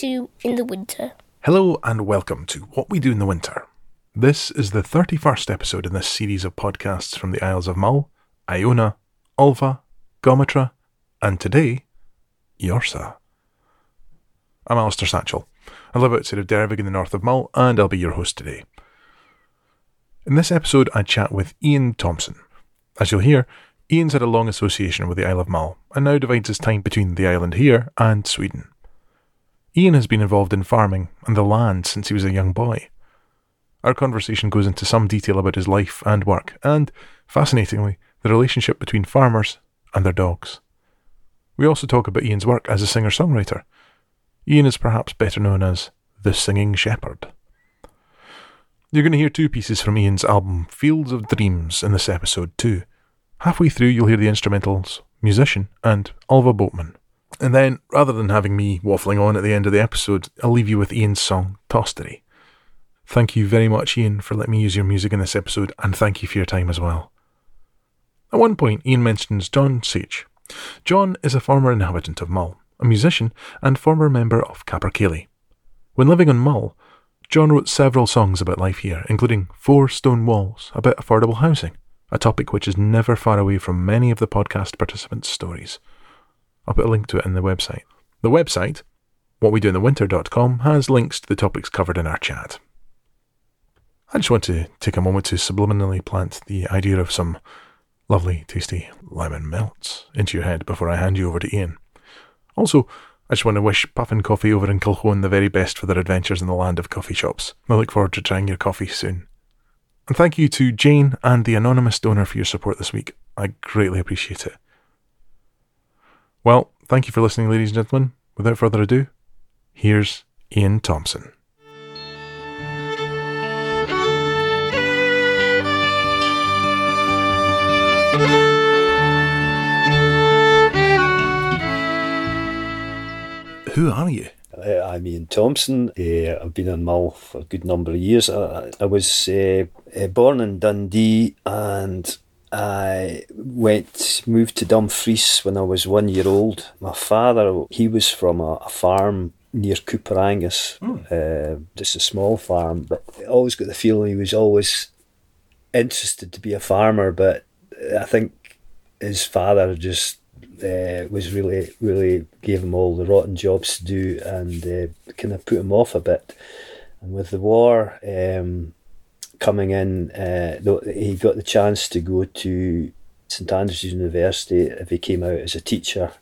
do in the winter. Hello and welcome to What We Do in the Winter. This is the 31st episode in this series of podcasts from the Isles of Mull, Iona, Ulva, Gometra, and today, Eorsa. I'm Alistair Satchell. I live outside of Dervaig in the north of Mull, and I'll be your host today. In this episode, I chat with Ian Thompson. As you'll hear, Ian's had a long association with the Isle of Mull and now divides his time between the island here and Sweden. Ian has been involved in farming and the land since he was a young boy. Our conversation goes into some detail about his life and work, and, fascinatingly, the relationship between farmers and their dogs. We also talk about Ian's work as a singer songwriter. Ian is perhaps better known as the Singing Shepherd. You're going to hear two pieces from Ian's album Fields of Dreams in this episode, too. Halfway through, you'll hear the instrumentals, musician, and Alva Boatman. And then, rather than having me waffling on at the end of the episode, I'll leave you with Ian's song, Tostery. Thank you very much, Ian, for letting me use your music in this episode, and thank you for your time as well. At one point, Ian mentions John Saich. John is a former inhabitant of Mull, a musician, and former member of Capercaillie. When living on Mull, John wrote several songs about life here, including Four Stone Walls about affordable housing a topic which is never far away from many of the podcast participants' stories. I'll put a link to it in the website. The website, whatwedointhewinter.com, has links to the topics covered in our chat. I just want to take a moment to subliminally plant the idea of some lovely, tasty lemon melts into your head before I hand you over to Ian. Also, I just want to wish Puffin Coffee over in Kilchoan the very best for their adventures in the land of coffee shops. I look forward to trying your coffee soon. And thank you to Jane and the anonymous donor for your support this week. I greatly appreciate it. Well, thank you for listening, ladies and gentlemen. Without further ado, here's Ian Thompson. Who are you? Uh, I'm Ian Thompson. Uh, I've been in Mull for a good number of years. I, I was uh, uh, born in Dundee and I went moved to Dumfries when I was one year old. My father, he was from a, a farm near Coupar mm. just a small farm, but I always got the feeling he was always interested to be a farmer. But I think his father just uh, was really, really gave him all the rotten jobs to do and uh, kind of put him off a bit. And with the war um, coming in, uh, he got the chance to go to St Andrews University if he came out as a teacher.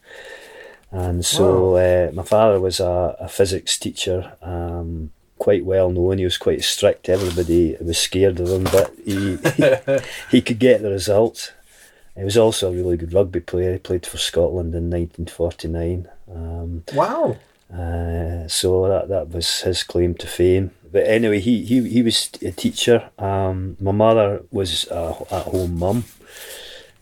And so wow. uh, my father was a, a physics teacher, um, quite well known. He was quite strict. Everybody was scared of him, but he, he, he could get the results. He was also a really good rugby player. He played for Scotland in 1949. Um, wow. Uh, so that that was his claim to fame. But anyway, he he, he was a teacher. Um, my mother was a at home mum.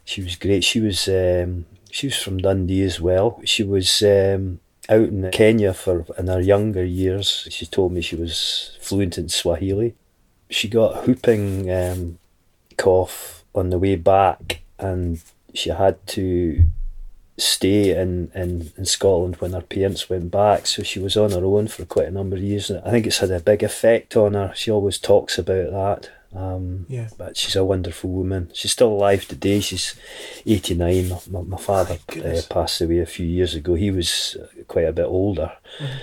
She was great. She was um, she was from Dundee as well. She was um, out in Kenya for in her younger years. She told me she was fluent in Swahili. She got whooping um, cough on the way back and she had to stay in, in, in Scotland when her parents went back. So she was on her own for quite a number of years. I think it's had a big effect on her. She always talks about that. Um, yeah. But she's a wonderful woman. She's still alive today. She's 89. My, my father uh, passed away a few years ago. He was quite a bit older. Mm-hmm.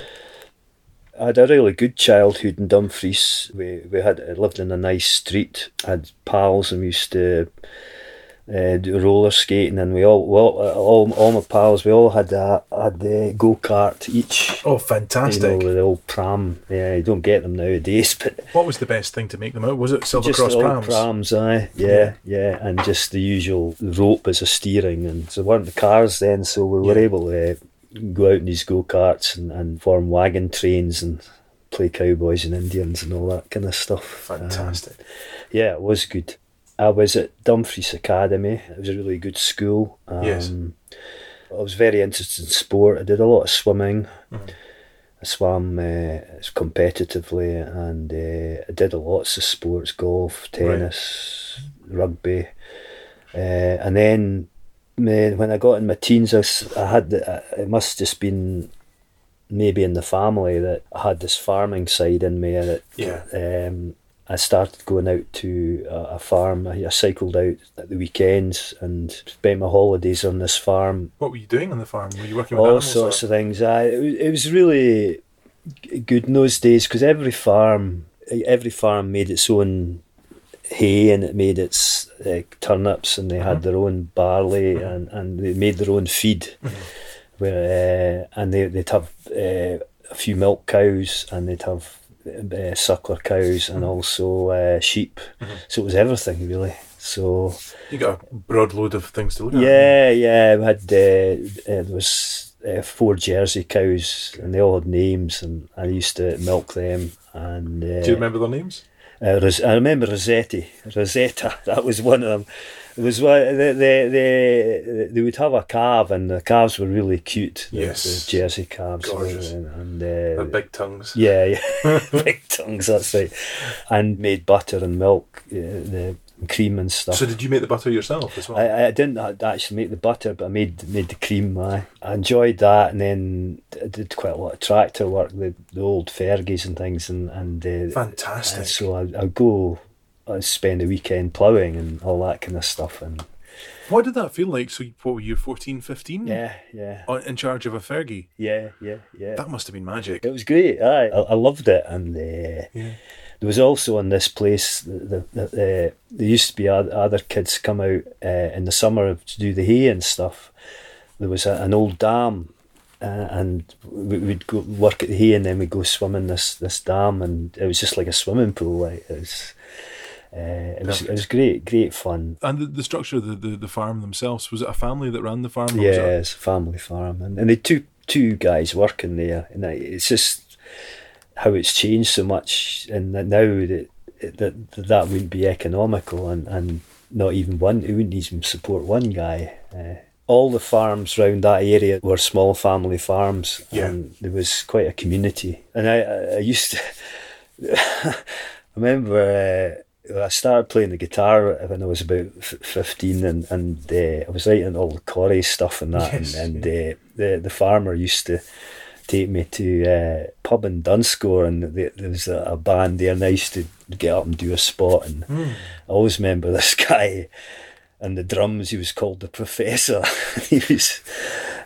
I had a really good childhood in Dumfries. We we had lived in a nice street. had pals and we used to uh, roller skating, and we all, well, uh, all, all my pals, we all had a had the go kart each. Oh, fantastic! You know, the old pram. Yeah, you don't get them nowadays. But what was the best thing to make them out? Was it silver cross prams? prams, aye, yeah, yeah, yeah, and just the usual rope as a steering, and so weren't the cars then, so we were yeah. able to go out in these go karts and, and form wagon trains and play cowboys and Indians and all that kind of stuff. Fantastic. Um, yeah, it was good. I was at Dumfries Academy. It was a really good school. Um, yes. I was very interested in sport. I did a lot of swimming. Mm-hmm. I swam uh, competitively and uh, I did lots of sports golf, tennis, right. rugby. Uh, and then when I got in my teens, I, I had the, uh, it must have just been maybe in the family that I had this farming side in me, and it, Yeah. um, I started going out to a, a farm. I, I cycled out at the weekends and spent my holidays on this farm. What were you doing on the farm? Were you working with All sorts or- of things. I, it, was, it was really good in those days because every farm, every farm made its own hay and it made its uh, turnips and they had their own barley and, and they made their own feed. Where uh, and they they'd have uh, a few milk cows and they'd have uh, suckler cows and also uh, sheep. So it was everything really. So You got a broad load of things to look at. yeah, yeah. We had uh, uh, there was uh, four Jersey cows, and they all had names, and I used to milk them. And uh, Do you remember their names? uh, Ros- I remember Rossetti, Rosetta. That was one of them. It was one. They, they, they, they would have a calf, and the calves were really cute. The, Yes. the Jersey calves, Gorgeous. and, and uh, big tongues. yeah, yeah, big tongues. That's right. And made butter and milk, uh, the cream and stuff. So did you make the butter yourself as well? I, I didn't actually make the butter, but I made made the cream. I, I enjoyed that, and then I did quite a lot of tractor work, the, the old Fergies and things, and and uh, Fantastic. and so I I go, I spend a weekend ploughing and all that kind of stuff, and What did that feel like? So, you- what were you, 14, 15? yeah, yeah, In charge of a Fergie? yeah, yeah, yeah. That must have been magic. It was great. I, I loved it, and uh, Yeah. there was also in this place the, the, the, uh, there used to be oth- other kids come out uh, in the summer to do the hay and stuff. There was a, an old dam, uh, and we, we'd go work at the hay, and then we'd go swim in this this dam, and it was just like a swimming pool. Like it was, uh, it was it was great, great fun. And the, the structure of the, the, the farm themselves, was it a family that ran the farm? Yeah, it- it's a family farm, and, and they two two guys working there, and it's just how it's changed so much, and that now that that that wouldn't be economical, and, and not even one, it wouldn't even support one guy. Uh, all the farms round that area were small family farms, Yeah. and there was quite a community. And I, I, I used to, I remember. I started playing the guitar when I was about f- fifteen, and and uh, I was writing all the Corey stuff and that, Yes, and, and uh, the the farmer used to take me to uh, pub in Dunscore, and the, there was a, a band there, and I used to get up and do a spot, and Hmm. I always remember this guy. And the drums, he was called the Professor. he was,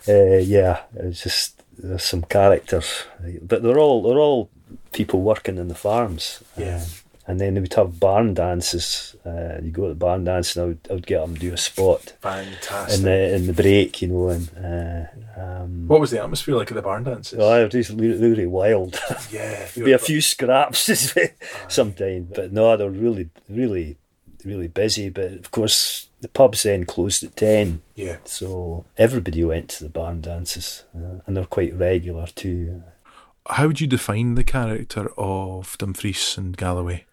uh, yeah, it was just there's some characters, but they're all they're all people working in the farms. Yeah. Um, and then they would have barn dances. Uh, you go to the barn dance, and I would, I would get them do a spot Fantastic. in the in the break, you know. And uh, um, what was the atmosphere like at the barn dances? oh, it was really, really wild. yeah. be a few scraps sometimes, but no, they're really, really, really busy. But of course, the pubs then closed at ten, Yeah. so everybody went to the barn dances, uh, and they're quite regular too. How would you define the character of Dumfries and Galloway?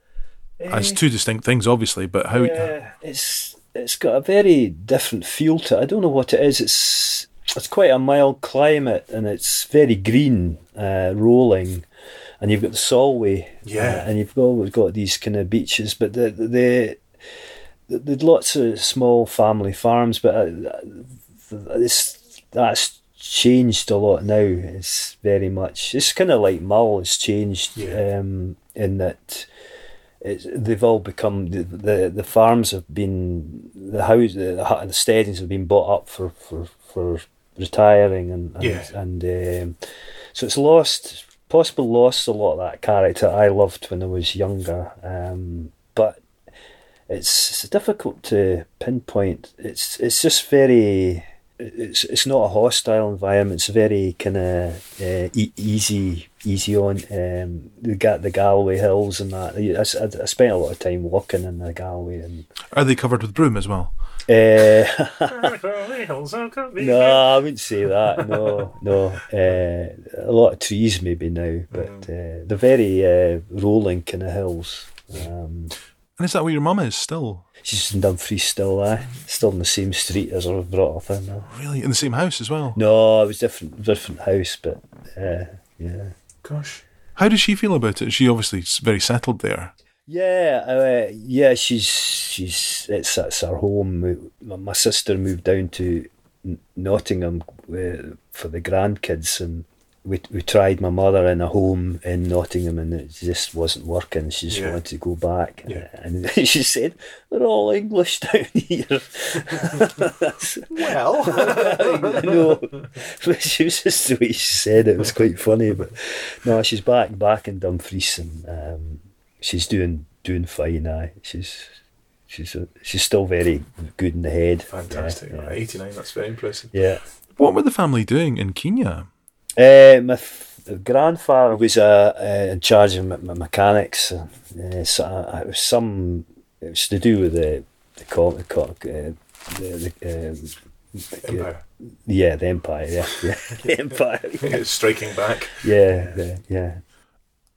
As Eh, two distinct things, obviously, but how? Yeah, it's it's got a very different feel to it. I don't know what it is. It's it's quite a mild climate and it's very green, uh, rolling, and you've got the Solway, Yeah. uh, and you've always got these kind of beaches, but the the. the There's lots of small family farms, but uh, it's that's changed a lot now. It's very much. It's kind of like Mull has changed Yeah. um, in that it's, they've all become the, the the farms have been the house the, and the steadings have been bought up for for, for retiring and and, Yeah. and um, so it's lost possibly lost a lot of that character I loved when I was younger um, but it's, it's difficult to pinpoint it's it's just very it's it's not a hostile environment. It's very kind of uh, e- easy, easy on. Um, the Ga- the Galloway Hills and that. I spent a lot of time walking in the Galloway and. Are they covered with broom as well? Uh, no, I wouldn't say that. No, no. Uh, a lot of trees maybe now, but uh, they're very uh, rolling kind of hills. Um, And is that where your mum is still? She's in Dumfries still, aye. Still in the same street as I was brought up in. now. Really? In the same house as well? No, it was different, different house, but uh, yeah. Gosh. How does she feel about it? She obviously is very settled there. Yeah, uh, yeah, she's she's it's it's her home. My, my sister moved down to Nottingham uh, for the grandkids, and we we tried my mother in a home in Nottingham and it just wasn't working. She just Yeah. wanted to go back, Yeah. and she said they're all English down here. Well, I know. But she was just the way she said it. It was quite funny. But no, she's back back in Dumfries and um, she's doing doing fine. Aye. She's she's a, she's still very good in the head. fantastic. Yeah, yeah. 89, that's very impressive. yeah. What were the family doing in Kenya? Uh, my f- grandfather was uh, uh, in charge of me- me- mechanics. Uh, so uh, it was some. It was to do with the the, co- the, co- uh, the, the um, Empire. yeah the empire yeah yeah the empire Striking back. yeah the, yeah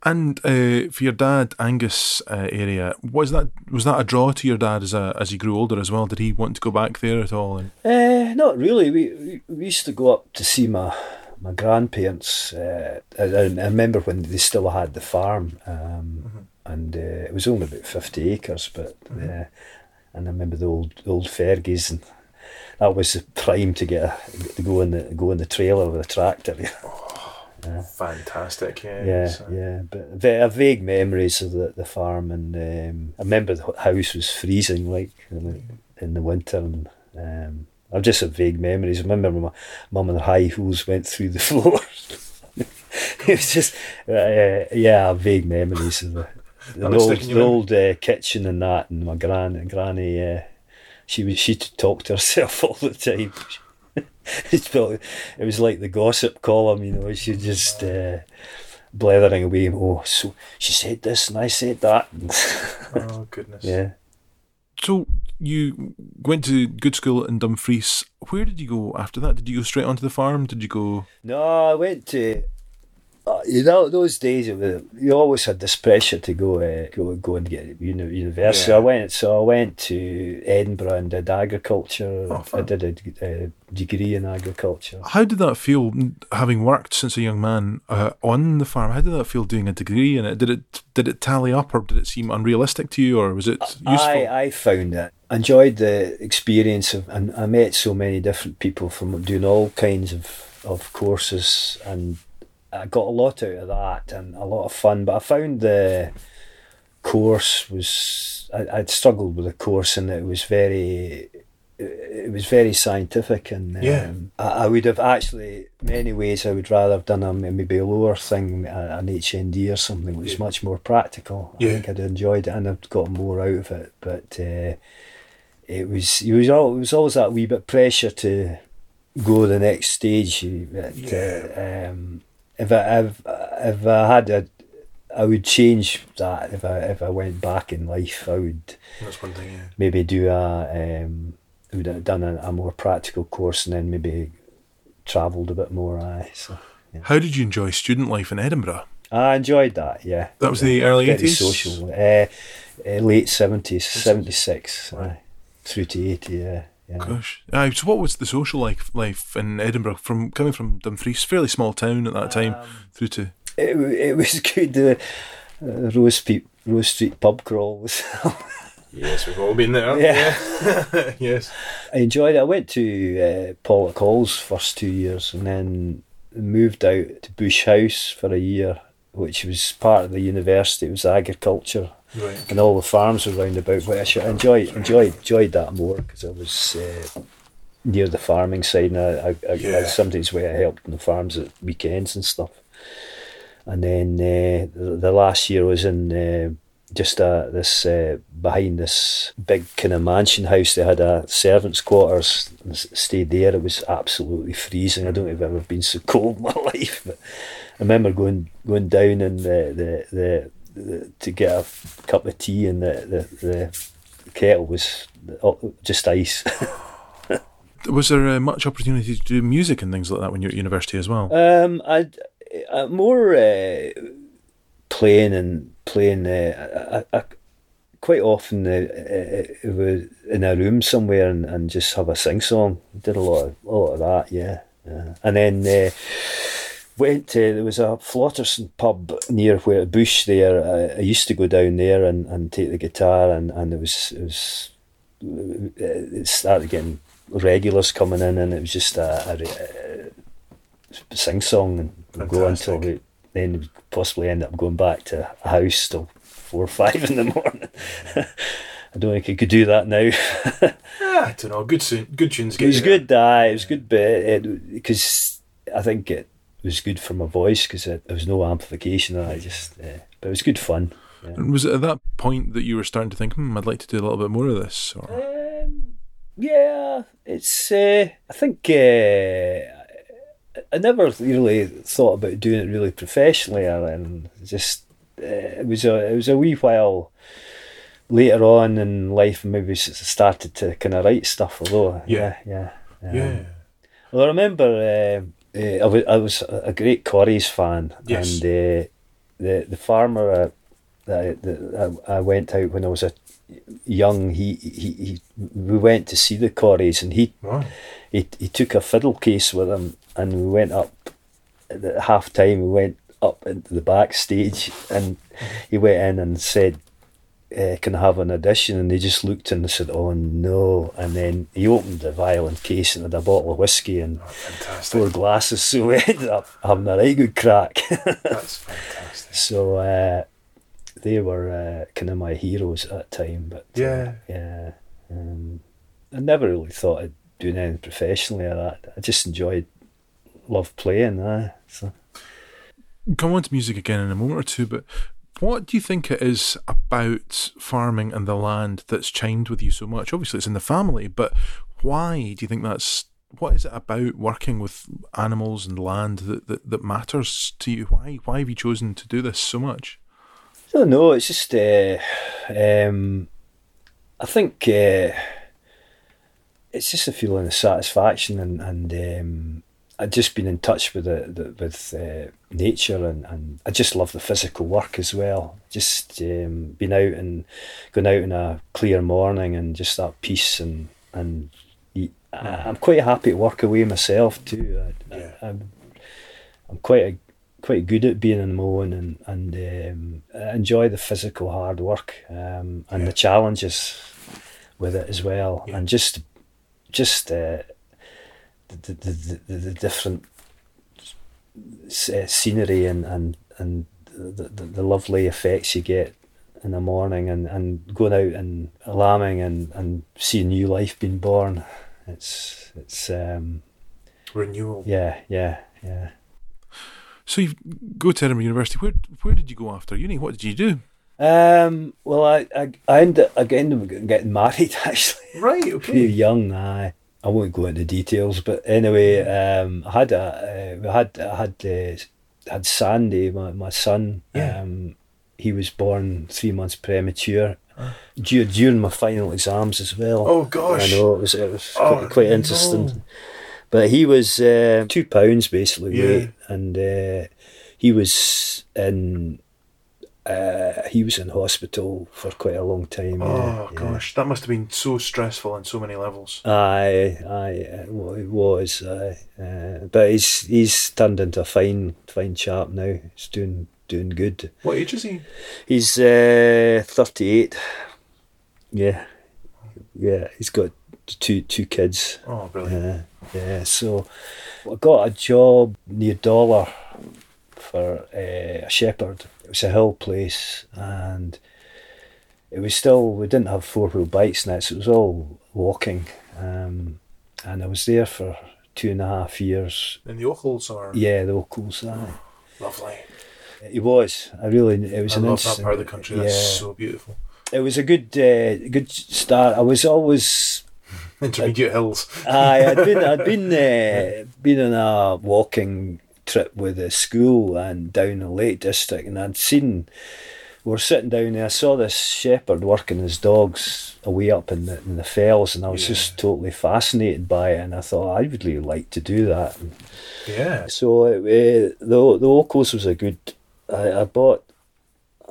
And uh, for your dad, Angus uh, area, was that was that a draw to your dad as a, as he grew older as well? Did he want to go back there at all? And Uh, not really. We, we we used to go up to see my my grandparents. Uh, I, I remember when they still had the farm, um, and uh, it was only about fifty acres. But uh, and I remember the old old Fergies, and that was the prime to get a, to go in the go in the trailer with a tractor. fantastic, yeah. Yeah, So- yeah, but I have vague memories of the, the farm, and um, I remember the house was freezing like in the, in the winter, and um, I've just have vague memories. I remember my mum and her high heels went through the floor. it was just, uh, yeah, vague memories of the, the old, the old uh, kitchen and that, and my gran, granny. Uh, she was she talked to herself all the time. It's probably, it was like the gossip column, you know. She just uh, blethering away. Oh, so she said this and I said that. Oh goodness. yeah. So you went to good school in Dumfries. Where did you go after that? Did you go straight onto the farm? Did you go? No, I went to. Uh, you know, those days it was, you always had this pressure to go, uh, go, go and get uni- university. Yeah. I went, so I went to Edinburgh and did agriculture. Oh, I did a, a degree in agriculture. How did that feel, having worked since a young man uh, on the farm? How did that feel doing a degree in it? Did it did it tally up, or did it seem unrealistic to you, or was it useful? I, I found it. Enjoyed the experience of, and I met so many different people from doing all kinds of, of courses, and I got a lot out of that and a lot of fun. But I found the course was I, I'd struggled with the course, and it was very. It was very scientific, and Yeah. um, I, I would have actually, many ways, I would rather have done a maybe a lower thing, an HND or something, which was Yeah. much more practical. Yeah. I think I'd enjoyed it and I'd got more out of it. But uh, it was it was all it was always that wee bit of pressure to go the next stage. You- That, uh, um, if I if, if I had a, I would change that. If I if I went back in life, I would That's one thing. Yeah. maybe do a um, would have done a, a more practical course and then maybe travelled a bit more. Aye, so How did you enjoy student life in Edinburgh? I enjoyed that. Yeah, That was the early Very 80s? social. Uh, uh, late seventies, seventy six, Right. Through to eighty. Yeah, yeah. Gosh. Aye, so what was the social life life in Edinburgh from coming from Dumfries, fairly small town at that time, Um, through to It, it was good. The uh, Rose, Pe- Rose Street pub crawl was. Yes, we've all been there. Yeah. yes. I enjoyed it. I went to uh, Pollock Hall's first two years and then moved out to Bush House for a year, which was part of the university. It was agriculture Right. and all the farms were round about. But I enjoyed enjoyed enjoyed that more because I was uh, near the farming side and I, I, Yeah. I sometimes where I helped on the farms at weekends and stuff. And then uh, the, the last year was in uh, just uh, this uh, behind this big kind of mansion house. They had a servants' quarters. And stayed there. It was absolutely freezing. I don't think I've ever been so cold in my life. But I remember going going down and the, the, the to get a cup of tea and the the, the kettle was just ice. Was there uh, much opportunity to do music and things like that when you were at university as well? Um, I, I more uh, playing and playing. Uh, I, I, quite often uh, uh, uh, was in a room somewhere and, and just have a sing song. Did a lot of a lot of that, yeah. yeah. And then uh, went to there was a Flotterstone pub near where Bush there. I, I used to go down there and, and take the guitar and, and it was it was uh, it started getting regulars coming in and it was just a, a, uh, sing song and we'll go until we then possibly end up going back to a house till four or five in the morning. I don't think I could do that now. Yeah, I don't know. Good, good tunes. it was good, aye, it was good, because I think it was good for my voice because there was no amplification. And I just, uh, but it was good fun. Yeah. And was it at that point that you were starting to think, hmm, I'd like to do a little bit more of this? Or Um, yeah, it's. Uh, I think uh, I never really thought about doing it really professionally, and just uh, it was a it was a wee while later on in life, maybe started to kind of write stuff. Although, Yeah. yeah, yeah. yeah, Well, I remember uh, I, was, I was a great Corries fan, Yes. and uh, the the farmer uh, that, I, that I I went out when I was a young, he, he, he we went to see the Corries, and he, wow. he he took a fiddle case with him, and we went up at half time. We went up into the backstage, and he went in and said. Uh, can I have an audition? And they just looked and they said, "Oh no!" And then he opened the violin case and had a bottle of whiskey and Fantastic. four glasses, so we ended up having a right good crack. That's fantastic. so uh, they were uh, kind of my heroes at that time. But uh, Yeah. yeah, um, I never really thought of doing anything professionally or that. I just enjoyed, loved playing. Uh, so. come on to music again in a moment or two, but what do you think it is about farming and the land that's chimed with you so much? Obviously, it's in the family, but why do you think that's? What is it about working with animals and land that, that, that matters to you? Why why have you chosen to do this so much? I don't know. It's just, uh, um, I think uh, it's just a feeling of satisfaction, and and um, I've just been in touch with the, the with uh, nature, and, and I just love the physical work as well. Just um, being out and going out in a clear morning, and just that peace, and and I- I'm quite happy to work away myself too. I, Yeah. I, I'm I'm quite a, quite good at being in the mown and and um, I enjoy the physical hard work um, and Yeah. the challenges with it as well, Yeah. and just just uh, the, the, the, the, the different uh, scenery and and and the, the, the lovely effects you get in the morning and, and going out and lambing and, and seeing new life being born. It's it's um, Renewal. yeah yeah yeah. So you go to Edinburgh University. Where where did you go after uni? What did you do? Um, well, I I, I ended I ended up getting married actually. Right. Okay. pretty young, I I won't go into details, but anyway, um, I had a uh, we had I had uh, had Sandy, my my son. Yeah. Um, he was born three months premature. Ah. Dur- during my final exams as well. Oh gosh. I know it was it was Oh, quite, quite interesting. no. But he was uh, two pounds basically Yeah. weight, and uh, he was in uh, he was in hospital for quite a long time. Oh yeah, yeah. gosh, that must have been so stressful on so many levels. Aye, aye, uh, well, it was. Aye. Uh, but he's he's turned into a fine fine chap now. He's doing doing good. What age is he? He's uh, thirty eight. Yeah, yeah. He's got two two kids. Oh, brilliant. Yeah, yeah. So I got a job near Dollar for uh, a shepherd. It was a hill place, and it was still we didn't have four wheel bikes so it was all walking. Um, and I was there for two and a half years. In the Ochils or Yeah, the locals. Aye. lovely. It was. I really. It was I an love that interesting- part of the country. That's yeah. so beautiful. It was a good, uh, good start. I was always Intermediate hills. Aye, I'd been I'd been uh, been on a walking trip with the school and down the Lake District, and I'd seen we were sitting down there. I saw this shepherd working his dogs away up in the in the fells, and I was Yeah. just totally fascinated by it. And I thought I would really like to do that. And Yeah. so uh, the the Ochils was a good. I, I bought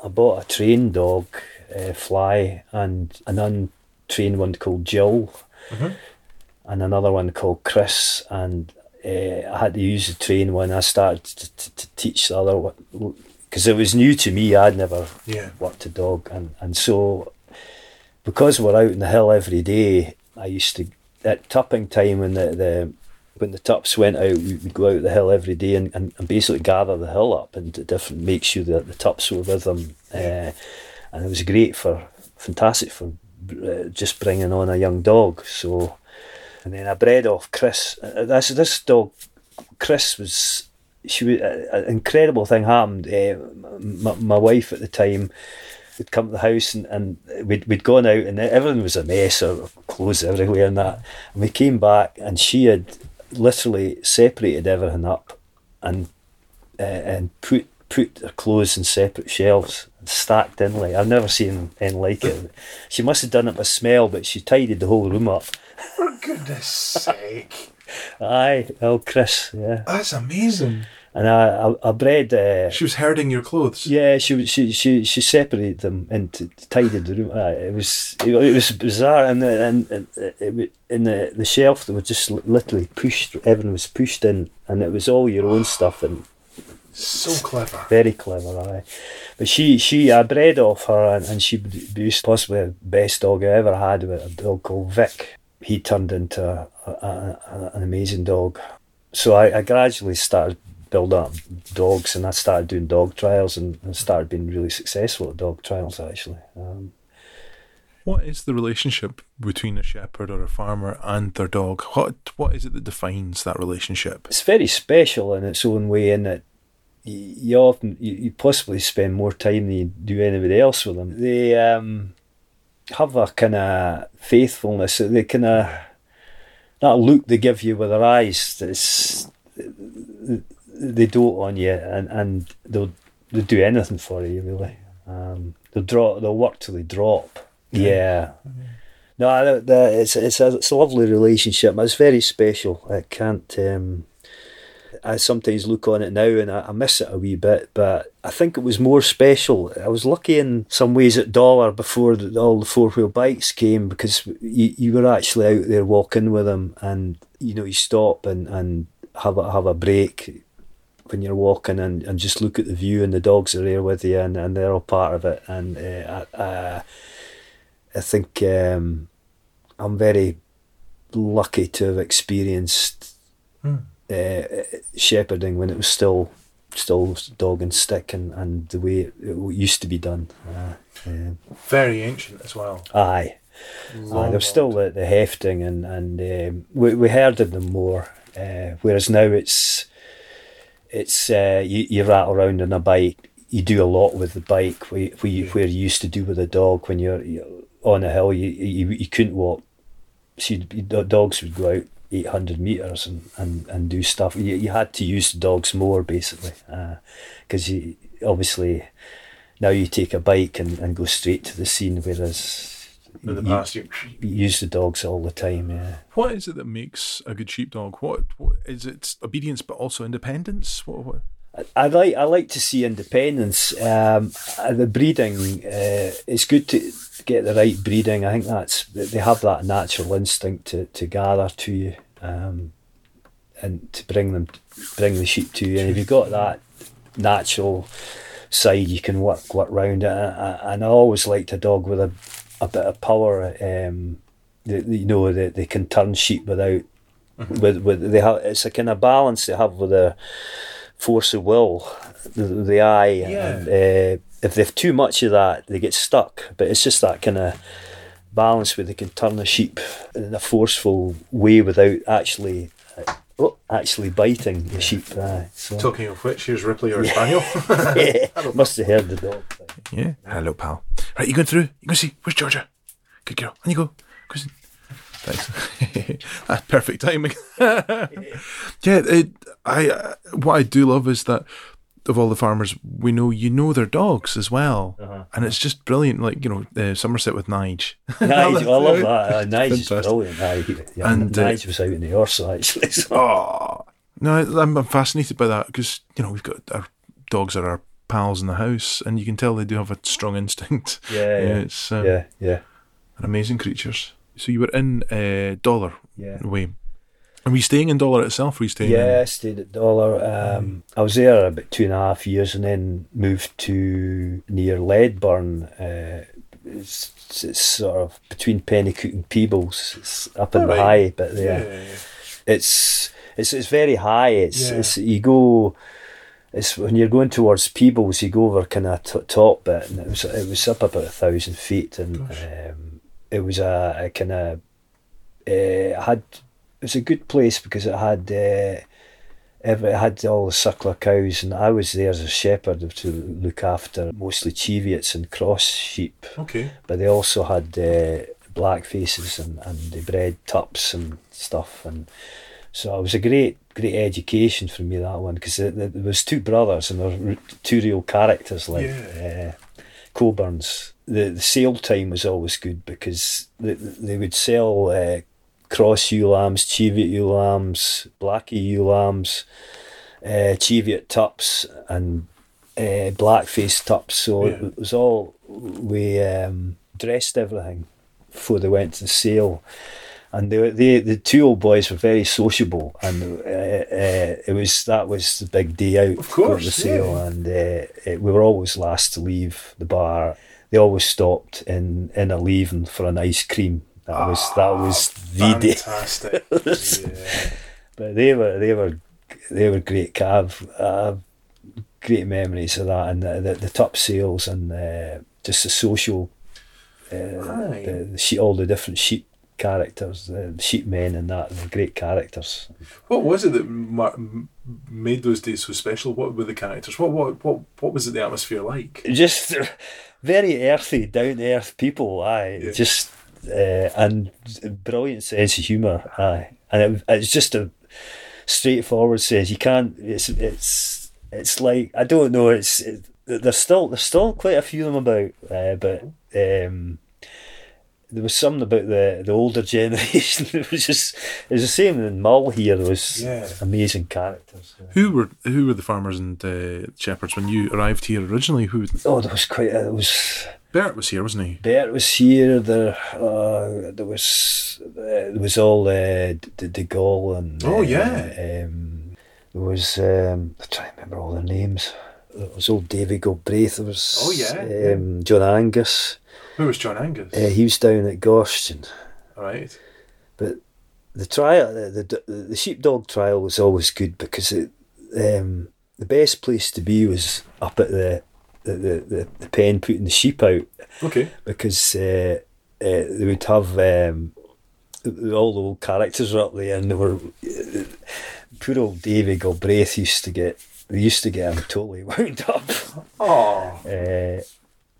I bought a trained dog, uh, Fly, and an untrained one called Jill, Mhm. and another one called Chris. And uh, I had to use the train when I started to, to, to teach the other one because it was new to me. I'd never Yeah. worked a dog, and and so because we're out in the hill every day, I used to at tupping time when the the when the tups went out, we would go out the hill every day and, and, and basically gather the hill up and different make sure that the tups were with them. Uh, and it was great for fantastic for uh, just bringing on a young dog. So, and then I bred off Chris. Uh, this this dog, Chris was she was uh, an incredible thing happened. Uh, my, my wife at the time would come to the house and, and we'd, we'd gone out and everything was a mess or clothes everywhere and that. And we came back and she had literally separated everything up and uh, and put put her clothes in separate shelves and stacked in like I've never seen anything like it. She must have done it by smell, but she tidied the whole room up. For goodness sake. Aye, oh Chris, yeah. That's amazing. And I, I, I bred. Uh, She was herding your clothes. yeah, she she she she separated them into tidied the room. Aye, it was it, it was bizarre, and the, and, and it, wa- in the the shelf they were just literally pushed. Everything was pushed in, and it was all your own stuff and So clever. very clever. Aye, but she she I bred off her, and, and she produced possibly the best dog I ever had. With a dog called Vic. He turned into a, a, an amazing dog. So I, I gradually started building up dogs, and I started doing dog trials, and, and started being really successful at dog trials. Actually, um, What is the relationship between a shepherd or a farmer and their dog? What What is it that defines that relationship? it's very special in its own way, in that you, often you, you possibly spend more time than you do anybody else with them. They um, have a kind of faithfulness. They kind of that look they give you with their eyes. It's they dote on you, and, and they'll they'll do anything for you. Really, um, they'll draw. They'll work till they drop. Yeah. No, the, the, it's it's a, it's a lovely relationship. It's very special. I can't. Um, I sometimes look on it now and I, I miss it a wee bit, but I think it was more special. I was lucky in some ways at Dollar before the, all the four wheel bikes came because you, you were actually out there walking with them, and you know you stop and, and have a have a break when you're walking and, and just look at the view and the dogs are there with you and, and they're all part of it and uh, I, I, I think um, I'm very lucky to have experienced Hmm. Uh, shepherding when it was still still dog and stick and, and the way it, it used to be done. Uh, uh, Very ancient as well. aye. Aye, there's still the, the hefting and and um, we we herded them more, uh, whereas now it's it's uh, you, you rattle around on a bike. You do a lot with the bike where, where, you, where you used to do with a dog when you're, you're on a hill. You, you you couldn't walk. So the dogs would go out 800 meters and, and, and do stuff. You, you had to use the dogs more basically because you obviously now you take a bike and, and go straight to the scene, whereas In the you- past, you, you use the dogs all the time. Yeah. what is it that makes a good sheepdog? What, what is it? Obedience, but also independence. What? what? I- I like I like to see independence. Um, uh, the breeding, uh, it's good to get the right breeding. I think that's they have that natural instinct to, to gather to you, um, and to bring them bring the sheep to you. And if you've got that natural side, you can work work round it. And I, and I always liked a dog with a a bit of power. Um, the, the- you know, they, they can turn sheep without. With with they have it's a kind of balance they have with their force of will, the, the eye, Yeah. and uh, if they've too much of that, they get stuck. But it's just that kind of balance where they can turn a sheep in a forceful way without actually, uh, oh, actually biting the sheep. Aye, so. Talking of which, here's Ripley or Spaniel. yeah, must have heard the dog. yeah. Hello, pal. Right, you going through? You going to see? Where's Georgia? Good girl. On you go. Go. Thanks. That's perfect timing. yeah, it, I. Uh, what I do love is that of all the farmers we know, you know their dogs as well, Uh-huh. and it's just brilliant. Like you know, uh, Somerset with Nige. Nige, I love that. Uh, Nige is brilliant. Aye, yeah, And, uh, Nige was out in the Eorsa actually. So. Oh no, I'm, I'm fascinated by that because you know we've got our dogs are our pals in the house, and you can tell they do have a strong instinct. Yeah, yeah, it's um, yeah, yeah, they're amazing creatures. So you were in uh, Dollar yeah. way. Are we staying in Dollar itself? Or were you staying? Yeah, I stayed at Dollar. Um, I was there about two and a half years and then moved to near Leadburn. Uh, it's, it's sort of between Penicuik and Peebles. It's up in the high, but In? yeah, yeah. it's It's it's very high. It's it's you go. It's when you're going towards Peebles, you go over kind of t- top bit, and it was it was up about a thousand feet, and um, it was a, a kind of uh, had was a good place because it had uh, every, it had all the suckler cows, and I was there as a shepherd to look after mostly Cheviots and cross sheep. Okay. but they also had uh, black faces and, and they bred tups and stuff and so it was a great great education for me that one because there, there was two brothers and there were two real characters like uh, Coburns the, the sale time was always good because they, they would sell uh, cross ewe lambs cheviot ewe lambs blackie ewe lambs uh, cheviot tups and uh, black-faced tups so Yeah. it was all we um, dressed everything before they went to the sale. And they, they, the two old boys were very sociable, and uh, uh, it was that was the big day out Of course, for the sale, yeah. and uh, it, we were always last to leave the bar. They always stopped in in a leaving for an ice cream. That was that was the day. Fantastic. yeah. But they were they were they were great calf. Uh, great memories of that, and the the, the tup sales and uh, just the social, uh, the, the sheep, all the different sheep characters, the sheep men and that, the great characters. What was it that ma- m- made those days so special? What were the characters? What what what what was it the atmosphere like? Just very earthy, down to earth people. Aye, Yeah. just uh, and brilliant sense of humour. Aye, and it, it's just a straightforward says you can't. It's it's it's like I don't know. It's it, there's still there's still quite a few of them about, uh, but um, there was something about the the older generation. it was just it was the same in Mull here. There was Yeah. amazing characters. Who were who were the farmers and uh, shepherds when you arrived here originally? Who Oh, there was quite. A, there was. Bert was here, wasn't he? Bert was here. There, uh, there was uh, there was all uh, De, De Gaulle and Oh, uh, yeah. Um, there was um, I'm trying to remember all the names. There was old David Galbraith. There was Oh, yeah, um, John Angus. Who was John Angus? Uh, he was down at Goshen. All right. But the trial, the, the the sheepdog trial was always good because it, um, the best place to be was up at the the, the, the, pen putting the sheep out Okay. because uh, uh, they would have um, all the old characters were up there, and they were uh, poor old David Galbraith used to get they used to get him totally wound up. Oh. Uh,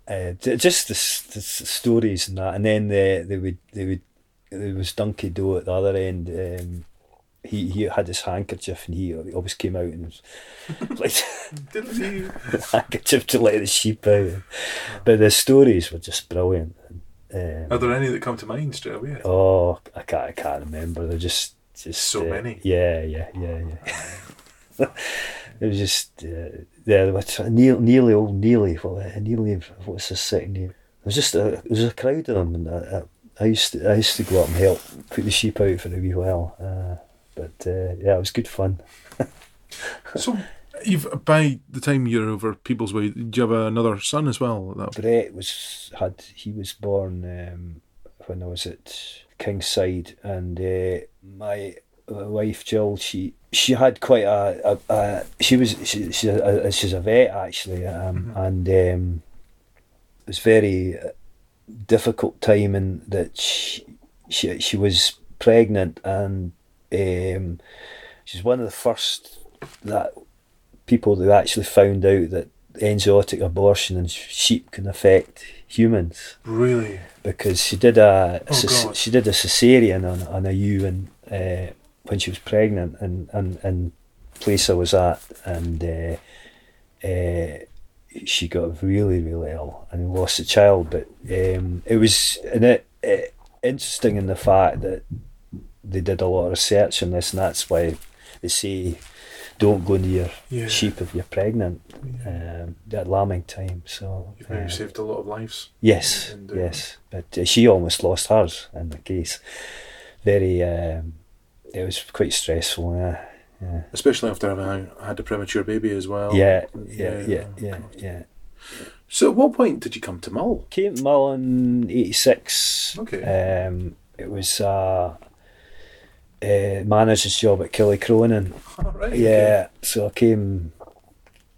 uh, just the, the stories and that, and then they, they would they would there was Donkey Doe at the other end. Um, he he had his handkerchief and he always came out and was like handkerchief to let the sheep out. But the stories were just brilliant. Um, Are there any that come to mind straight away? Oh, I can't, I can't remember. They're just, just So uh, many. Yeah, yeah, yeah, yeah. it was just, uh, yeah. What's Neil, Nearly old Nearly? Well, uh, Nearly. What's his second name? There was just a, there was a crowd of them, and I, I, I used to, I used to go up and help put the sheep out for a wee while. Uh, but uh, yeah, it was good fun. So, you've by the time you're over Peebles Way, do you have another son as well? That, Brett was had he was born um, when I was at Kingside, and uh, my wife Jill she she had quite a, a, a she was she, she's a, she's a vet actually, um, and um, it was very difficult time in that she, she she was pregnant and um, she's one of the first that people that actually found out that enzootic abortion in sheep can affect humans. Really? because she did a Oh, she did a cesarean on, on a ewe and uh, when she was pregnant and and and place I was at and uh, uh, she got really really ill and lost a child. But um, it was and it, it, interesting in the fact that they did a lot of research on this and that's why they say don't go near Yeah. sheep if you're pregnant um, at lambing time so You've uh, saved a lot of lives. Yes, And, uh, yes. But uh, she almost lost hers in the case. Very, um, it was quite stressful. Yeah, yeah, Especially after having had a premature baby as well. yeah, yeah, yeah, yeah, yeah. So, at what point did you come to Mull? Came to Mull in '86. Okay. Um, it was uh, uh, manager's job at Killiechronan. All right. Yeah, so I came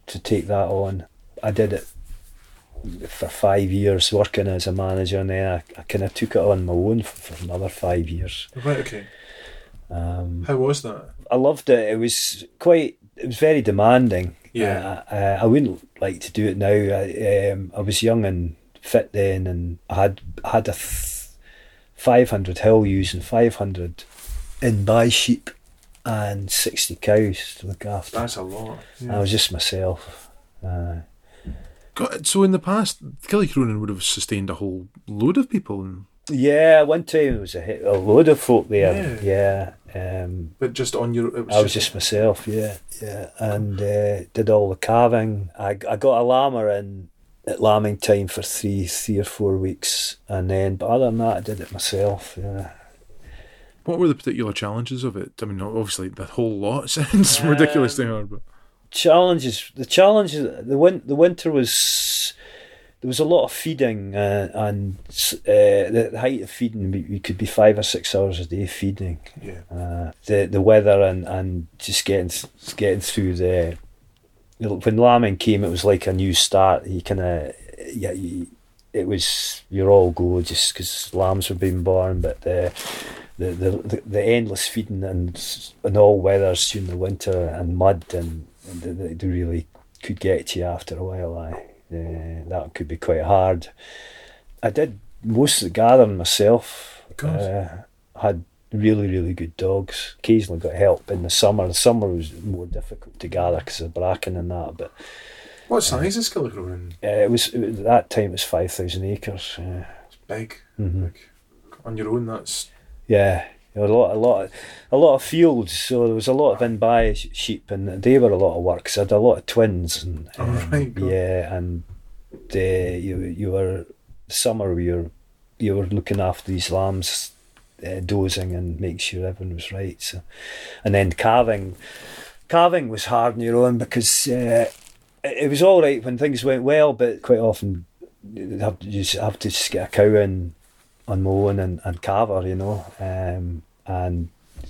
to take that on. I did it for five years working as a manager, and then I, I kind of took it on my own for, for another five years. Right. Okay. Um, How was that? I loved it. It was quite. It was very demanding. Yeah. Uh, uh, I wouldn't like to do it now. I, um, I was young and fit then, and I had I had a th- five hundred hill using five hundred in by sheep and sixty cows to look after. That's a lot. I was just myself. Uh, God, so in the past, Killiechronan would have sustained a whole load of people, and, yeah, one time there was a, hit, a load of folk there. Yeah. Um, but just on your. It was I was just myself, yeah, yeah, and uh, did all the calving. I, I got a llama in at lambing time for three three or four weeks, and then but other than that, I did it myself. Yeah. What were the particular challenges of it? I mean, obviously the whole lot sounds ridiculously hard, but Challenges, the challenges, the win, the winter was there was a lot of feeding, uh, and uh, the, the height of feeding we, we could be five or six hours a day feeding. yeah, uh, the the weather and, and just getting getting through the when lambing came, it was like a new start. You kind of yeah, you, it was you're all go just because lambs were being born, but the the, the the endless feeding and and all weathers during the winter and mud and, and they, they really could get to you after a while. I uh, that could be quite hard. I did most of the gathering myself. Uh, had really really good dogs. Occasionally got help in the summer. The summer was more difficult to gather because of bracken and that. But what size is Killiechronan? uh, it was it was- at that time it was five thousand acres. It's big. mhm. Like on your own, that's Yeah, there a lot, a lot, of, a lot of fields. So there was a lot of in by sheep, and they were a lot of work. 'cause I had a lot of twins, and Oh, um, right, yeah, and uh, you you were summer you were you were looking after these lambs, uh, dozing and make sure everything was right. So, and then calving, calving was hard on your own because uh, it, was all right when things went well, but quite often you'd have to you just have to just get a cow in on my own and, and calve you know, um, and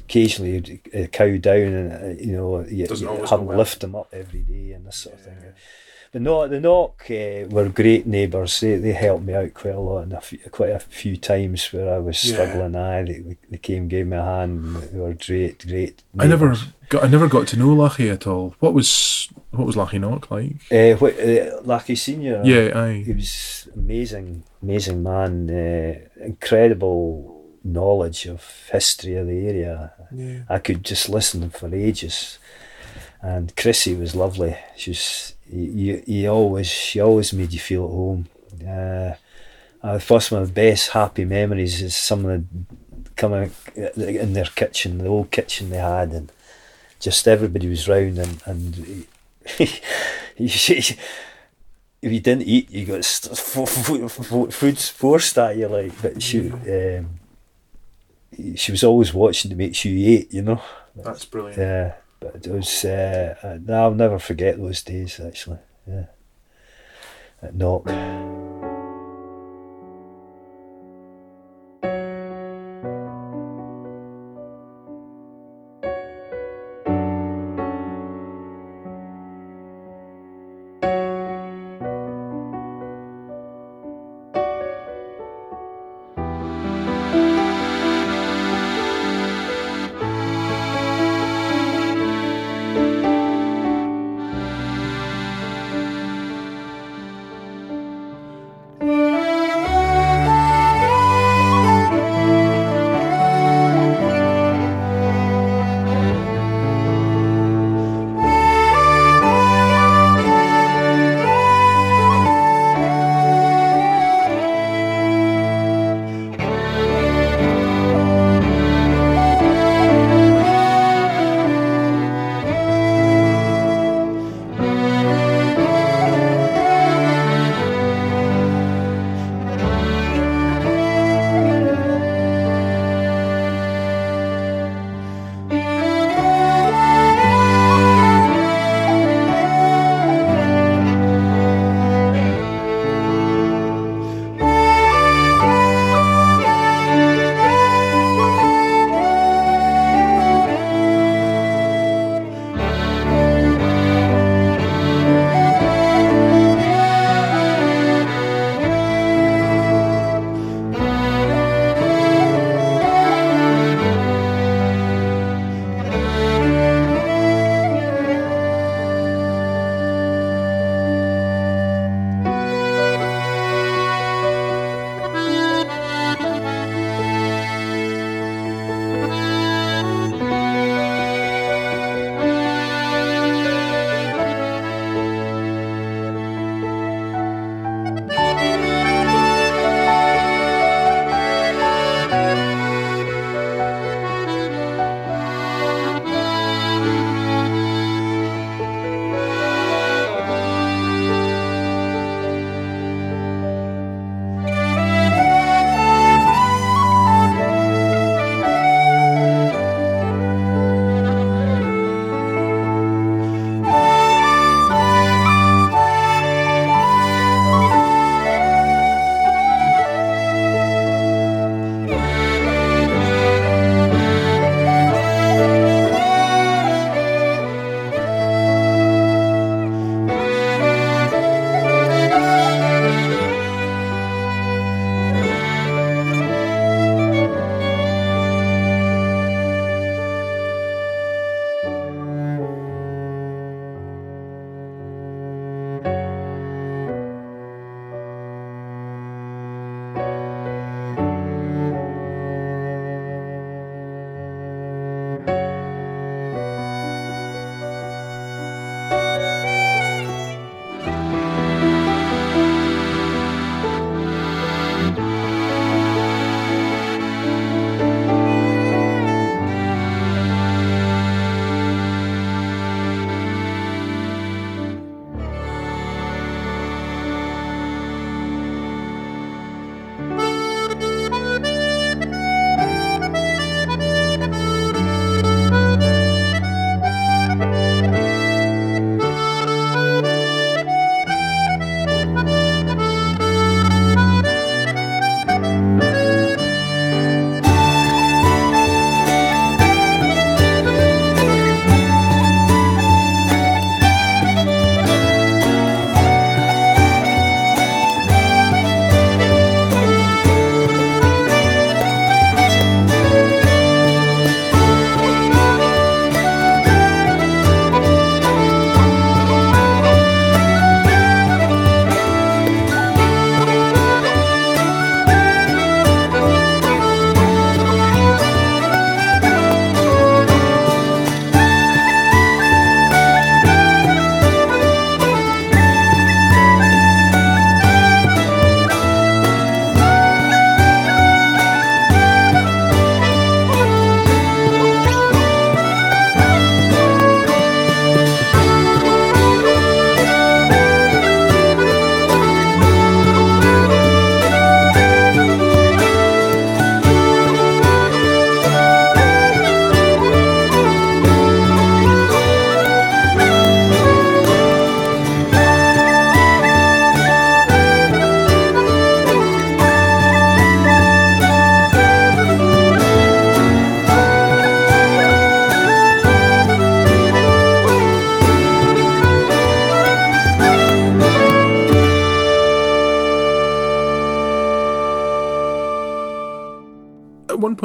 occasionally you'd, uh, cow down and uh, you know you, Doesn't you have to well. lift them up every day and this sort of thing. Yeah. The knock, the knock uh, were great neighbours. They they helped me out quite a lot, and a few, quite a few times where I was Yeah. struggling. Aye, they, they came, gave me a hand. They were great, great. I never got. I never got to know Lachie at all. What was what was Lachie Knock like? Uh, what, uh, Lachie Senior. Yeah, aye. he was amazing, amazing man. Uh, incredible knowledge of history of the area. Yeah. I could just listen for ages. And Chrissy was lovely. She's you, you always she always made you feel at home. Uh, uh, first one of the best happy memories is some of the coming in their kitchen, the old kitchen they had, and just everybody was round and and if you didn't eat, you got st- food, food, food forced at you like. But she um, she was always watching to make sure you ate, you know. That's brilliant. Yeah, but it was. Uh, I'll never forget those days. Actually, yeah. At Knock.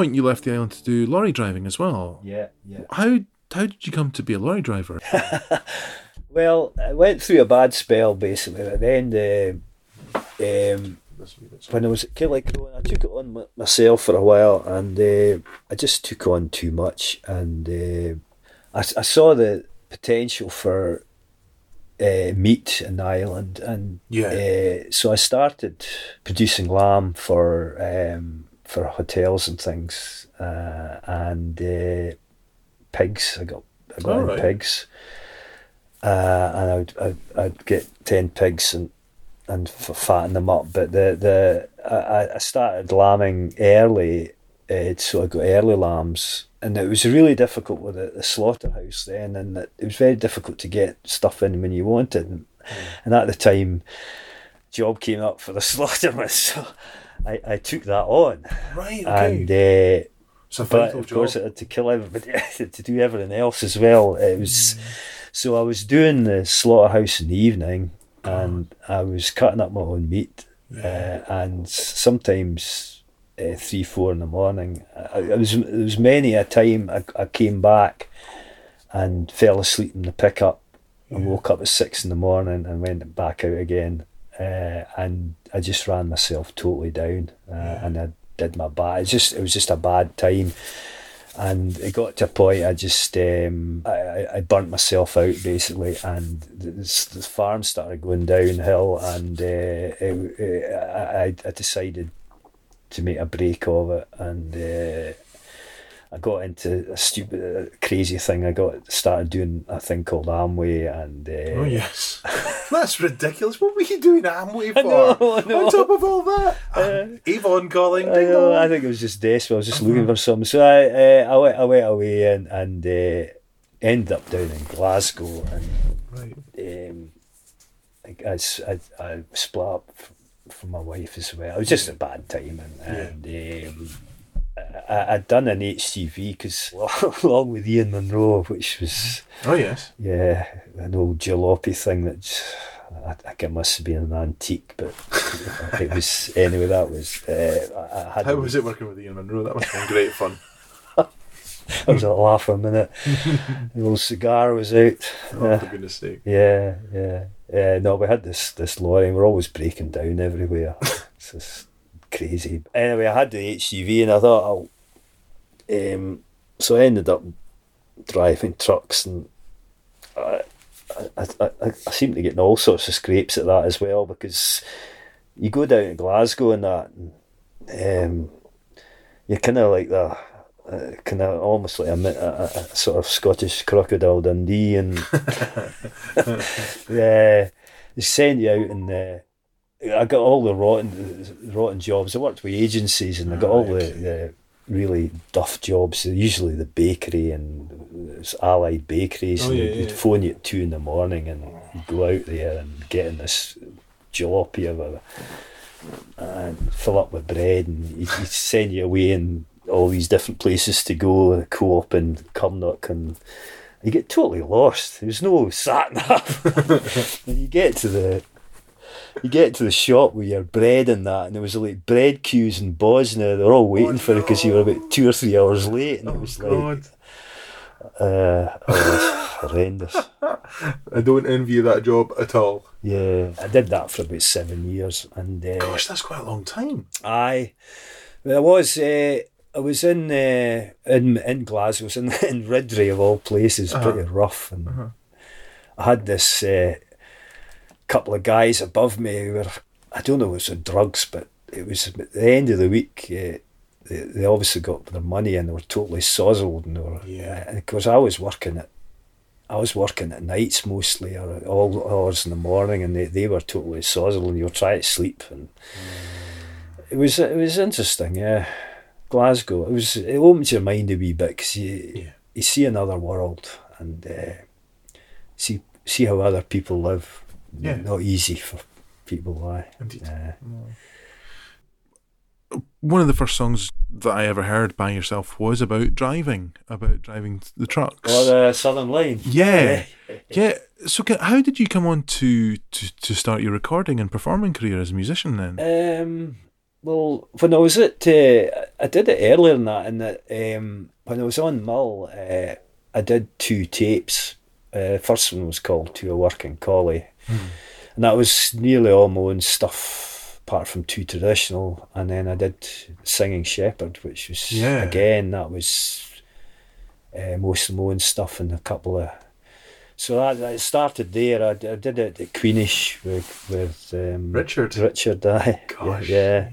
Point you left the island to do lorry driving as well. Yeah, yeah. How how did you come to be a lorry driver? Well, I went through a bad spell basically. At the end, uh, um, when I was at Killicrone, I took it on my, myself for a while, and uh, I just took on too much, and uh, I, I saw the potential for uh, meat in the island, and Yeah. uh, so I started producing lamb for um, for hotels and things, uh, and uh, pigs. I got I got in pigs, uh, and I would I'd, I'd get ten pigs and and f- fatten them up. But the the I, I started lambing early, uh, so I got early lambs, and it was really difficult with the, the slaughterhouse then, and it, it was very difficult to get stuff in when you wanted. And, and at the time, job came up for the slaughterman, so I, I took that on, Right. and. Uh, it's a but of course, it had to kill everybody to do everything else as well. It was so I was doing the slaughterhouse in the evening, and I was cutting up my own meat, uh, and sometimes uh, three, four in the morning. I, it was it was many a time I, I came back and fell asleep in the pickup and woke up at six in the morning and went back out again. Uh, and I just ran myself totally down, uh, and I did my bad. It's just it was just a bad time, and it got to a point I just um, I, I- burnt myself out basically, and the, the farm started going downhill, and uh, it, it, I, I decided to make a break of it, and uh, I got into a stupid, uh, crazy thing. I got started doing a thing called Amway, and uh, Oh yes, that's ridiculous. What were you doing Amway for? I know, I know. On top of all that, Uh, Avon calling. I, know. I think it was just desperate. I was just looking for something. So I, uh, I went, I went away and and uh, ended up down in Glasgow, and Right. um, I, I- I split up from my wife as well. It was just a bad time, and, and um, I, I'd done an HGV because along with Ian Monroe, which was Oh yes. yeah an old jalopy thing that I think it must have been an antique, but it was anyway. That was uh, I I had How was it working with Ian Monroe? That must have been great fun. I was a laugh for a minute. the old cigar was out. Oh, for goodness sake. Yeah, yeah, yeah. No, we had this this lorry. and We're always breaking down everywhere. it's just crazy. Anyway, I had the HGV, and I thought, I'll. Um, so I ended up driving trucks, and I, I, I, I, seem to get all sorts of scrapes at that as well because you go down to Glasgow and that, and, um, you're kind of like the. Uh, kind of almost like a, a, a, a sort of Scottish crocodile Dundee, and yeah, they send you out and uh, I got all the rotten rotten jobs. I worked with agencies and I got all the, the really duff jobs. Usually the bakery and it's allied bakeries. Oh, and yeah, they'd yeah. phone you at two in the morning and go out there and get in this jalopy of a and fill up with bread and he'd, he'd send you away in all these different places to go, co-op and Cumnock and you get totally lost. There's no sat nav. and you get to the you get to the shop with your bread and that, and there was like bread queues in Bosnia. They were all waiting for it because you were about two or three hours late, and it was like, uh, oh, horrendous. I don't envy that job at all. Yeah, I did that for about seven years, and uh, Gosh, that's quite a long time. I, I was, uh, I was in uh, in in Glasgow, in, in Ridley of all places, pretty rough, and I had this uh, couple of guys above me who were, I don't know, it was drugs, but it was at the end of the week. Uh, they, they obviously got their money and they were totally sozzled, and they were, Yeah. and of course I was working at. I was working at nights mostly, or all hours in the morning, and they, they were totally sozzled, and you were trying to sleep, and it was it was interesting, yeah. Glasgow, it was it opens your mind a wee bit because you Yeah. you see another world and uh, see see how other people live. Yeah. not easy for people. Aye. Indeed. Yeah. One of the first songs that I ever heard by yourself was about driving, about driving the trucks. Or the Southern Line. yeah, yeah. So, ca- how did you come on to, to, to start your recording and performing career as a musician then? Um, Well, when I was at, uh, I did it earlier than that. In that, um, when I was on Mull, uh, I did two tapes. Uh, first one was called "To a Working Collie," and that was nearly all my own stuff, apart from two traditional. And then I did "Singing Shepherd," which was Yeah. again that was uh, most of my own stuff and a couple of. So that, I started there. I did it at Quinish with with um, Richard. Richard, aye. Gosh. Yeah.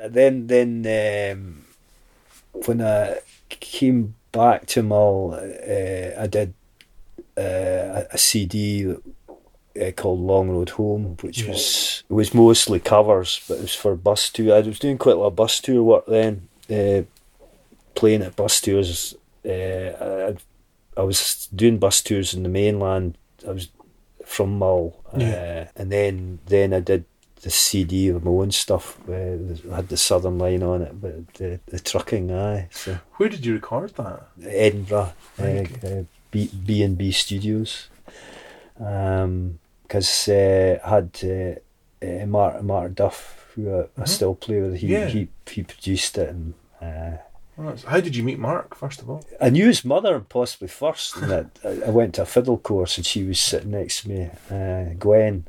yeah. Then then um, when I came back to Mull, uh, I did uh, a- a CD uh, called Long Road Home, which Yeah. was it was mostly covers, but it was for bus tour. I was doing quite a lot of bus tour work then, uh, playing at bus tours. Uh, I, I was doing bus tours in the mainland. I was from Mull, Yeah. uh, and then then I did the CD of my own stuff. Uh, I had the Southern Line on it, but the, the trucking, aye. So Where did you record that? Edinburgh, uh, uh, B B and B Studios, because uh, I had uh, uh, Mark Mark Duff, who I, I still play with. He Yeah. he he produced it, and uh, that's- How did you meet Mark, first of all? I knew his mother possibly first. And that I I went to a fiddle course, and she was sitting next to me, uh, Gwen.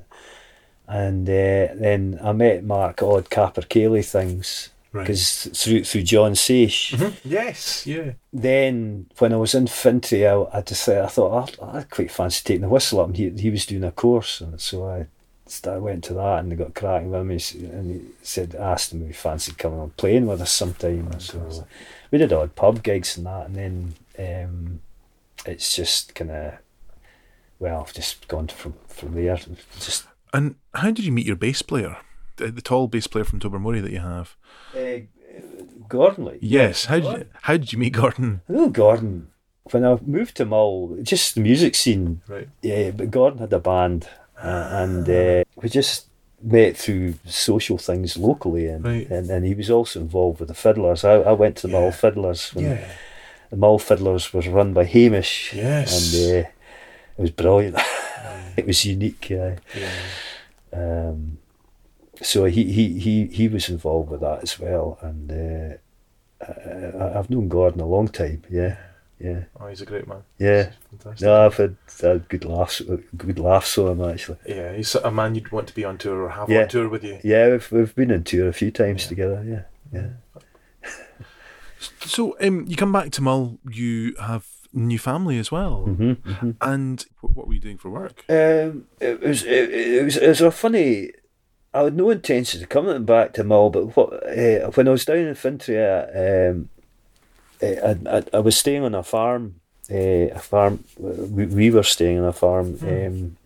And uh, then I met Mark at odd Capercaillie things Right. because through through John Saich. Mhm. Yes, yeah. then when I was in Fintry, I, I decided I thought I, I quite fancy taking the whistle up, and he he was doing a course, and so I. st- I went to that and they got cracking with me, and he said, asked him if he fancied coming and playing with us sometime. And so Fantastic. we did odd pub gigs and that, and then um, it's just kind of, well, I've just gone from from there. Just And how did you meet your bass player? The, tall bass player from Tobermory that you have. uh, Gordon, like Yes. How did you, how did you meet Gordon? I know Gordon. When I moved to Mull, just the music scene Right. Yeah, but Gordon had a band, uh, and uh, we just met through social things locally, and, Right. and, and he was also involved with the Fiddlers. I, I went to the Yeah. Mull Fiddlers when Yeah. the Mull Fiddlers was run by Hamish, Yes. and uh, it was brilliant. it was unique. Uh, yeah. um, so he, he, he, he was involved with that as well, and uh, I, I've known Gordon a long time. Yeah, yeah, Oh, he's a great man. yeah. Fantastic. No, I've had, had good laughs, good laughs on him actually. Yeah, he's a man you'd want to be on tour or have Yeah. on tour with you. Yeah, we've we've been on tour a few times Yeah. together. Yeah, yeah. So, um, you come back to Mull. You have new family as well. Mm-hmm, And what were you doing for work? Um, it was it, it was it was a funny. I had no intention of coming back to Mull, but what uh, when I was down in Fintry, um, uh, I, I, I was staying on a farm. Uh, a farm. We, we were staying on a farm. Um,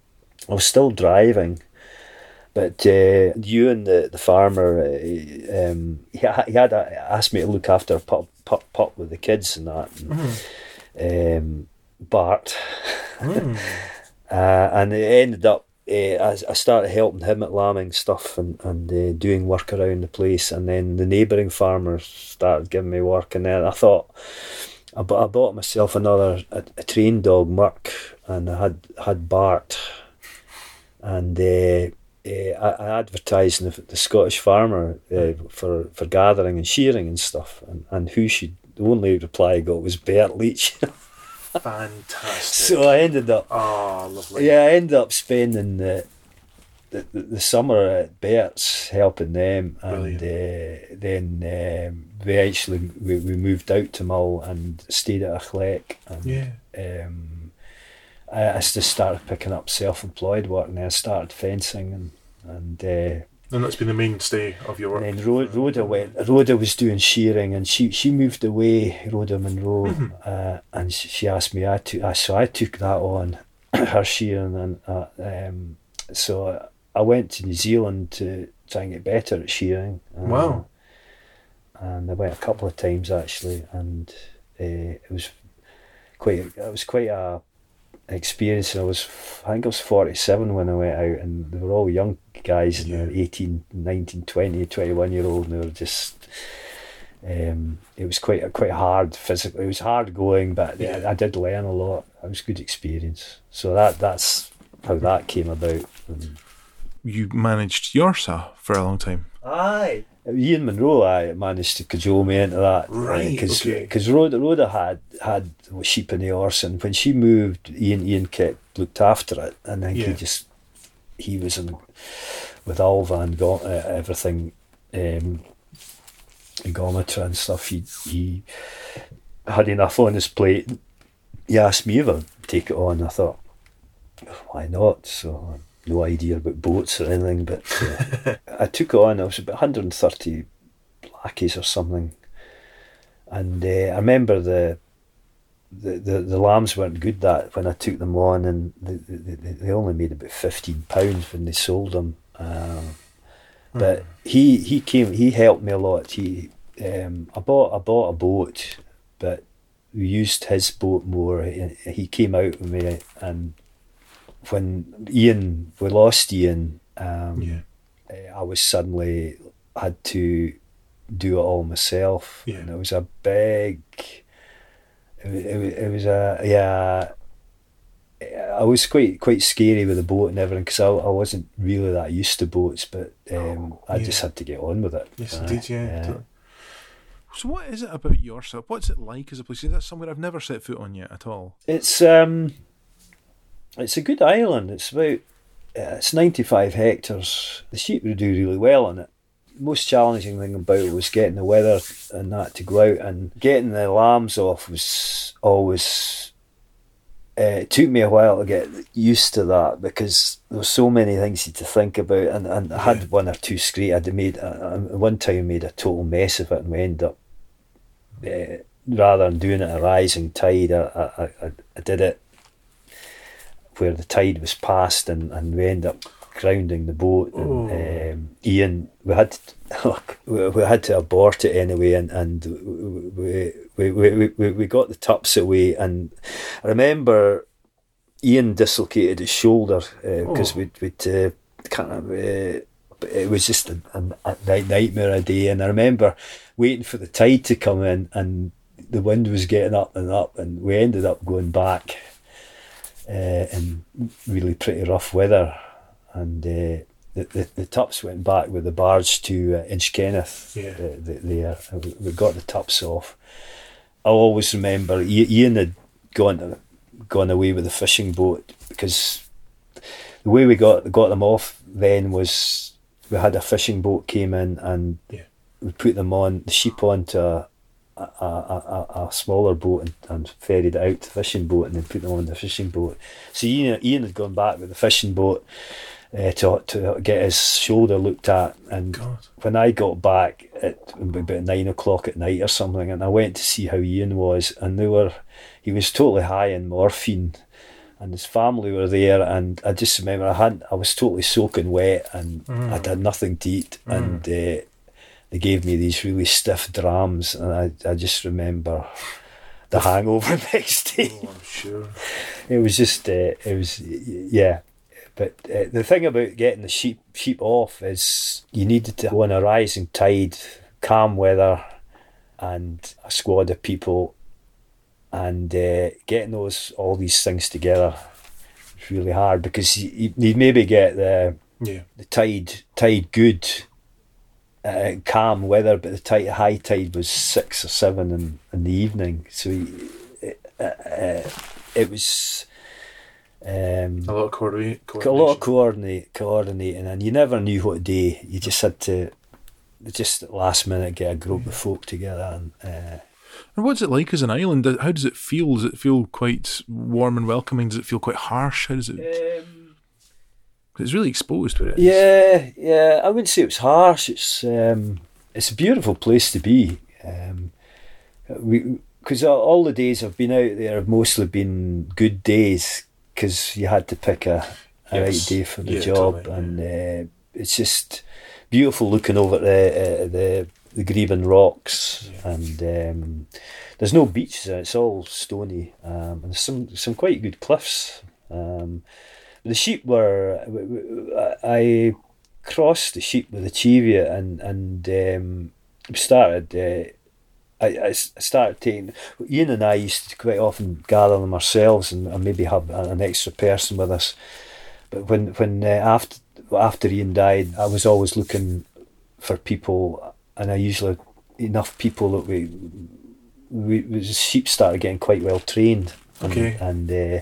I was still driving, but uh, you and the the farmer, uh, um, he, he had uh, asked me to look after a pup, pup, pup with the kids and that. And, um, Bart. Mm. Uh, and it ended up, uh, I, I started helping him at lambing stuff and, and uh, doing work around the place. And then the neighbouring farmers started giving me work. And then I thought, I, I bought myself another, a, a train dog, Mark, and I had, had Bart. And uh, uh, I, I advertised in the, the Scottish Farmer uh, for, for gathering and shearing and stuff. And, and who should, the only reply I got was Bert Leach. Fantastic. so I ended up oh, lovely. yeah, I ended up spending the the, the, the summer at Bert's helping them, and uh, then um, we actually we, we moved out to Mull and stayed at Achleck, and Yeah. um, I, I just started picking up self-employed work, and I started fencing, and and uh, And that's been the mainstay of your work. and then Rho- Rhoda went. Rhoda was doing shearing, and she she moved away. Rhoda Monroe, Mhm. uh, and she, asked me. I took. I so I took that on her shearing, and uh, um, so I went to New Zealand to try and get better at shearing. Uh, Wow. And I went a couple of times actually, and uh, it was quite. It was quite a experience. I was, I think I was 47 when I went out, and they were all young guys, and they were 18, 19, 20, 21 year old, and they were just. Um, it was quite quite hard physically. It was hard going, but Yeah. I, I did learn a lot. It was a good experience. So that that's how that came about. And You managed Eorsa for a long time. Aye. Ian Monroe, I managed to cajole me into that. Right, Because okay. Rhoda, Rhoda had had sheep in the horse, and when she moved, Ian Ian kept looked after it, and then Yeah. he just he was in with Ulva and got uh, everything, um, Gometra and stuff. He he had enough on his plate. He asked me if I'd take it on. I thought, why not? So no idea about boats or anything, but uh, I took on. I was about 130 lackeys or something, and uh, I remember the. The, the the lambs weren't good that when I took them on and they, they, they only made about fifteen pounds when they sold them. Um, but he he came he helped me a lot. He um, I bought I bought a boat, but we used his boat more. He came out with me, and when Ian we lost Ian, um, Yeah. eh, I was suddenly had to do it all myself, Yeah. and it was a big. It, it, it was a yeah. I was quite quite scary with the boat and everything because I, I wasn't really that used to boats, but um, I Yeah. just had to get on with it. Yes, Aye, indeed, yeah. yeah. So, what is it about yourself? What's it like as a place? That's somewhere I've never set foot on yet at all. It's um, it's a good island. It's about uh, it's ninety five hectares. The sheep would do really well on it. Most challenging thing about it was getting the weather and that to go out and getting the lambs off was always. Uh, it took me a while to get used to that because there were so many things you had to think about, and, and I had one or two scrape. I'd made uh, one time made a total mess of it, and we ended up uh, rather than doing it at a rising tide, I, I, I, I did it where the tide was past, and, and we ended up grounding the boat. And, Oh. um, Ian, we had to, we, we had to abort it anyway, and and we we, we, we, we got the tups away, and I remember Ian dislocated his shoulder because Oh. we'd we'd uh, kind of. Uh, it was just a, a, a nightmare a day, and I remember waiting for the tide to come in, and the wind was getting up and up, and we ended up going back uh, in really pretty rough weather, and uh, the, the the tups went back with the barge to uh, Inchkenneth. Yeah. the- there, we, we got the tops off. I always remember Ian had gone gone away with the fishing boat because the way we got got them off then was we had a fishing boat came in and Yeah. we put them on the sheep onto a, a, a, a, a smaller boat and, and ferried it out to the fishing boat and then put them on the fishing boat. So Ian, Ian had gone back with the fishing boat uh, to to get his shoulder looked at and God. when I got back at about nine o'clock at night or something, and I went to see how Ian was, and they were, he was totally high in morphine, and his family were there, and I just remember I had, I was totally soaking wet, and Mm. I'd had nothing to eat, and uh, they gave me these really stiff drams, and I, I just remember the hangover next day Oh, I'm sure. it was just uh, it was yeah but uh, the thing about getting the sheep sheep off is you needed to go on a rising tide calm weather and a squad of people and uh, getting those all these things together was really hard because you, you- you'd maybe get the Yeah. the tide tide good uh, calm weather, but the tide, high tide was six or seven in, in the evening. So you- uh, uh, it was um, A lot of coordinate. a lot of coordinate, coordinating, and you never knew what day. You just had to just at last minute get a group of folk together and. Uh, And what's it like as an island? How does it feel? Does it feel quite warm and welcoming? Does it feel quite harsh? How does it? It's really exposed where it. Yeah, yeah. I wouldn't say it was harsh. It's um, it's a beautiful place to be. Um, we because all the days I've been out there have mostly been good days because you had to pick a, a right day for the Yeah, job, totally, and uh, it's just beautiful looking over the uh, the the Gribun Rocks, and um, there's no beaches. It's all stony, um, and some some quite good cliffs. Um, the sheep were I crossed the sheep with the Cheviot and and um, started uh, I, I started taking Ian and I used to quite often gather them ourselves and, and maybe have an extra person with us but when when uh, after after Ian died I was always looking for people, and I usually enough people that we we the sheep started getting quite well trained. And, Okay. and uh,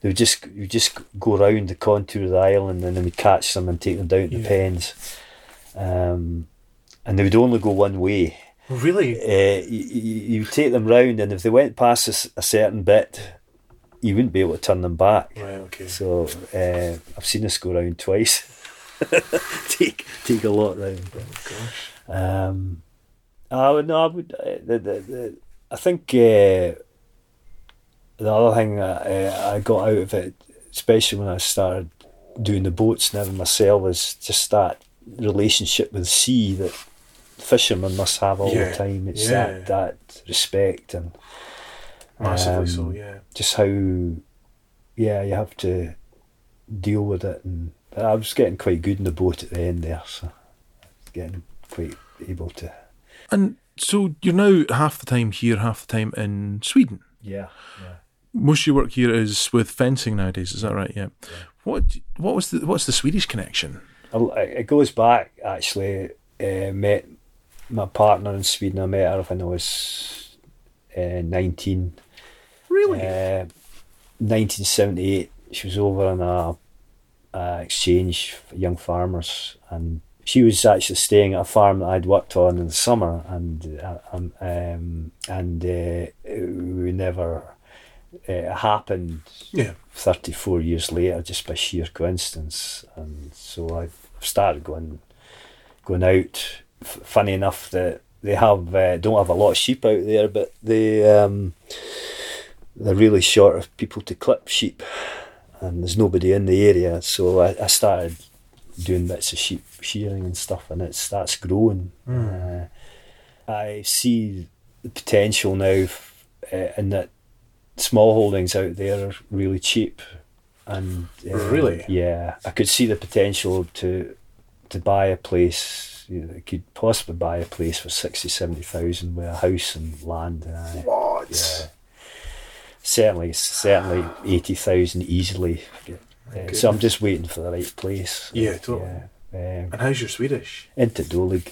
they would just you just go around the contour of the island, and then we catch them and take them down to Yeah. the pens. Um, and they would only go one way. Really? Uh, you, you, you take them round, and if they went past a certain bit, you wouldn't be able to turn them back. Right. Okay. So uh, I've seen us go round twice. take take a lot round. Oh Gosh. Um, I would no, I would. Uh, the, the, the, I think uh, the other thing that uh, I got out of it, especially when I started doing the boats and everything myself, is just that relationship with the sea that fishermen must have all Yeah, the time. It's yeah. that that respect and Massively um, so. Yeah. just how yeah you have to deal with it and I was getting quite good in the boat at the end there so getting quite able to And so you're now half the time here, half the time in Sweden. yeah yeah Most of your work here is with fencing nowadays. Is that right? Yeah. What What was the What's the Swedish connection? it goes back actually uh, met my partner in Sweden I met her when I was uh, 19 Really? Uh, 1978, she was over on a, a exchange for young farmers, and she was actually staying at a farm that I'd worked on in the summer, and uh, um, um, and uh, we never. Uh, It happened yeah. 34 years later just by sheer coincidence. And so I started going going out. F- funny enough that they have uh, don't have a lot of sheep out there but they um, they're really short of people to clip sheep. And there's nobody in the area. So I, I started doing bits of sheep shearing and stuff and it's that's growing. Uh, I see the potential now f- uh, in that small holdings out there are really cheap and uh, Really? yeah I could see the potential to to buy a place you know, I could possibly buy a place for 60 70,000 with a house and land uh, What? yeah. certainly certainly 80,000 easily Uh, so I'm just waiting for the right place Yeah, totally. yeah. Um, And how's your Swedish? into Dolig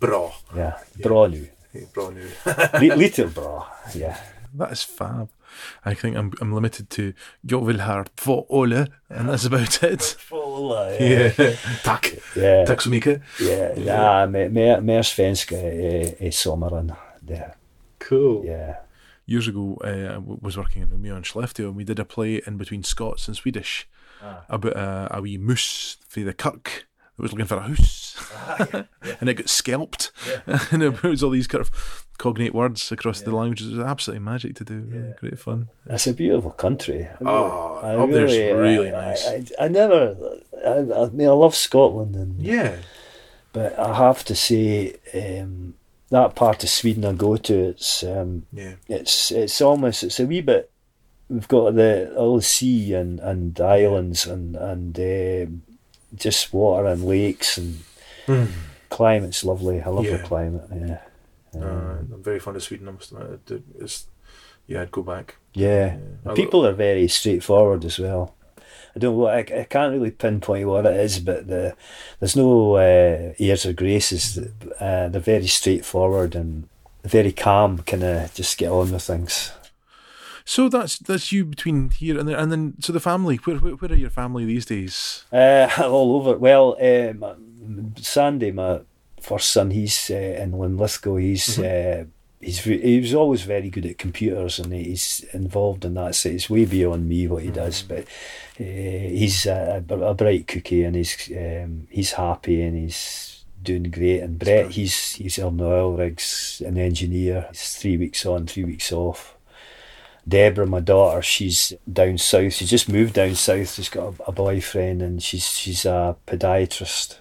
Bra. yeah bra nu Bra nu. Li- little bra yeah That is fab. I think I'm I'm limited to Jag vill ha två and that's about it. full uh, Yeah. Tack. yeah Tack så mycket. Yeah, ja, mer, mer, mer svenska i, i sommaren. Det, Cool. yeah. Years ago, uh, I was working in Umeå and Skellefteå, and we did a play in between Scots and Swedish about uh, a wee moose for the kirk that was looking for a house, and it got scalped, and it was all these kind of cognate words across the languages. It was absolutely magic to do. Really great fun. It's a beautiful country. I Oh, I up there's really I- nice. I, I, never, I, I mean, I love Scotland, and Yeah. but I have to say, um, that part of Sweden I go to, it's um, Yeah. it's it's almost it's a wee bit. We've got the all the sea and and islands and and um just water and lakes and climate's lovely. I love Yeah. the climate. Yeah. Uh, I'm very fond of Sweden. I must admit. It's, yeah, I'd go back. Yeah, I people are very straightforward as well. I don't. know, I, I can't really pinpoint what it is, but the there's no uh, airs or graces. Uh, they're very straightforward and very calm. Kind of just get on with things. So that's that's you between here and there, and then so the family. Where where, where are your family these days? Uh, all over. Well, um, Sandy, my first son, he's uh, in Linlithgow. He's uh, he's he was always very good at computers, and he's involved in that. So it's way beyond me what he does, but uh, he's a, a bright cookie, and he's um, he's happy, and he's doing great. And Brett, he's he's on the oil rigs, an engineer. He's three weeks on, three weeks off. Deborah, my daughter, she's down south. She's just moved down south. She's got a, a boyfriend, and she's she's a podiatrist,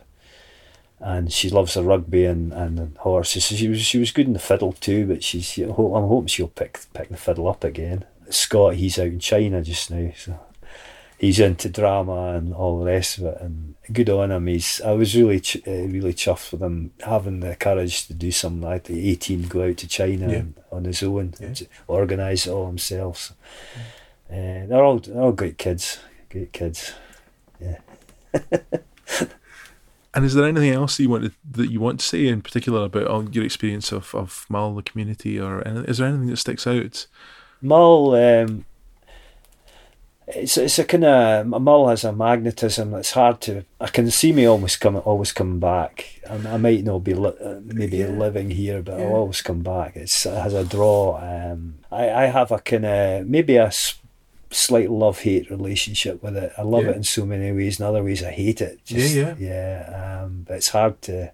and she loves the rugby and, and horses. So she was she was good in the fiddle too, but she's she, I'm hoping she'll pick pick the fiddle up again. Scott, he's out in China just now, so he's into drama and all the rest of it. And good on him. He's I was really ch- uh, really chuffed with him having the courage to do something like the eighteen, go out to China Yeah. and, on his own, Yeah. organise it all himself. So, uh, they're all they're all great kids, great kids. Yeah. and is there anything else that you want to, that you want to say in particular about all your experience of of Mull, the community, or is there anything that sticks out? Mull, um, it's it's a kind of my Mull has a magnetism that's hard to. I can see me almost coming, always coming back. I, I might not be li- maybe Yeah. living here, but Yeah. I'll always come back. It's, it has a draw. Um, I I have a kind of maybe a s- slight love hate relationship with it. I love Yeah. it in so many ways. In other ways, I hate it. Just, Yeah, yeah. Um, but it's hard to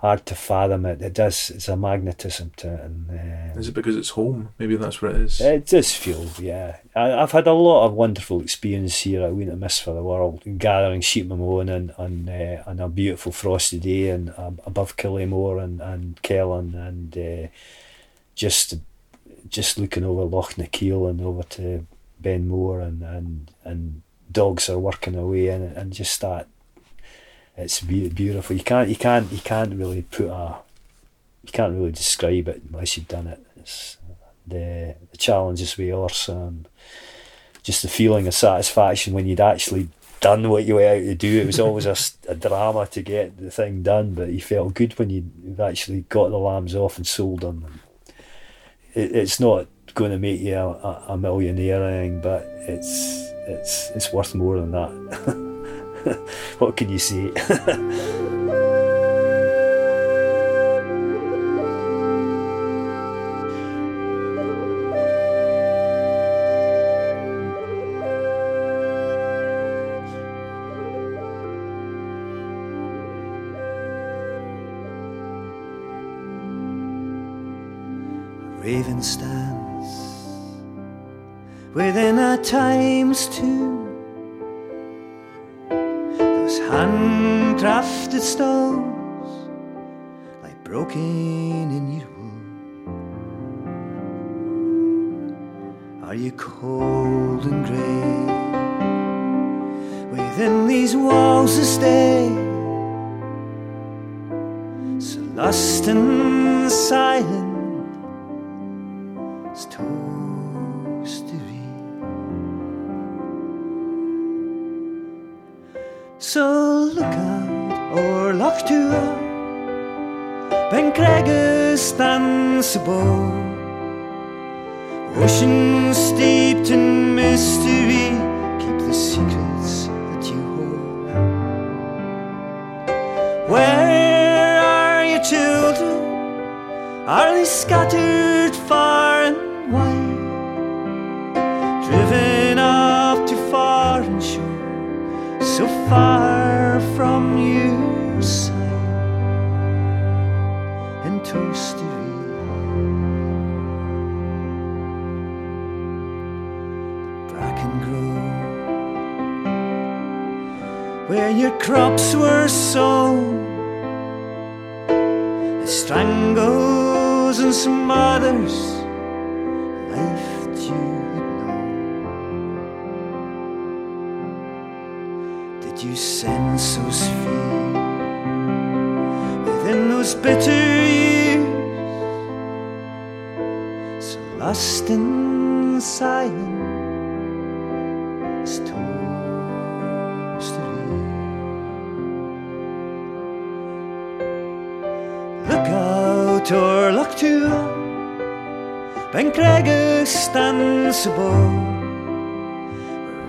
hard to fathom it. It does. It's a magnetism to it, and. Um, Is it because it's home? Maybe that's what it is. it does feel, yeah. I, I've had a lot of wonderful experience here. I wouldn't miss for the world. Gathering sheep Mamone on on, uh, on a beautiful frosty day and um, above Killiemore and and Kellan and uh, just just looking over Loch na Keal and over to Benmore and and and dogs are working away and and just that. It's beautiful. You can't you can't you can't really put a you can't really describe it unless you've done it. It's the, the challenges horse and just the feeling of satisfaction when you'd actually done what you went out to do. It was always a drama to get the thing done, but you felt good when you- you've actually got the lambs off and sold them. It, it's not going to make you a, a, a millionaire but it's it's it's worth more than that. what can you say? raven stands within our time's tomb. Handcrafted stones lie broken in your womb. Are you cold and grey within these walls to stay? So lost and silent as toastery. So look out, or Loch Tuath, Ben Cregus stands above. Ocean steeped in mystery, keep the secrets that you hold. Where are your children? Are they scattered far and wide? Driven off to foreign shore, so far crops were sown. Strangles and some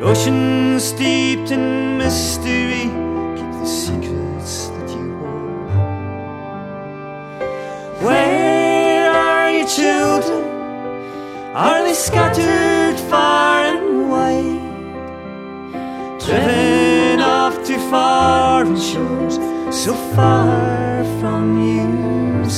oceans steeped in mystery Keep the secrets that you hold Where are your children? Are they scattered far and wide? Driven off to foreign shores So far from your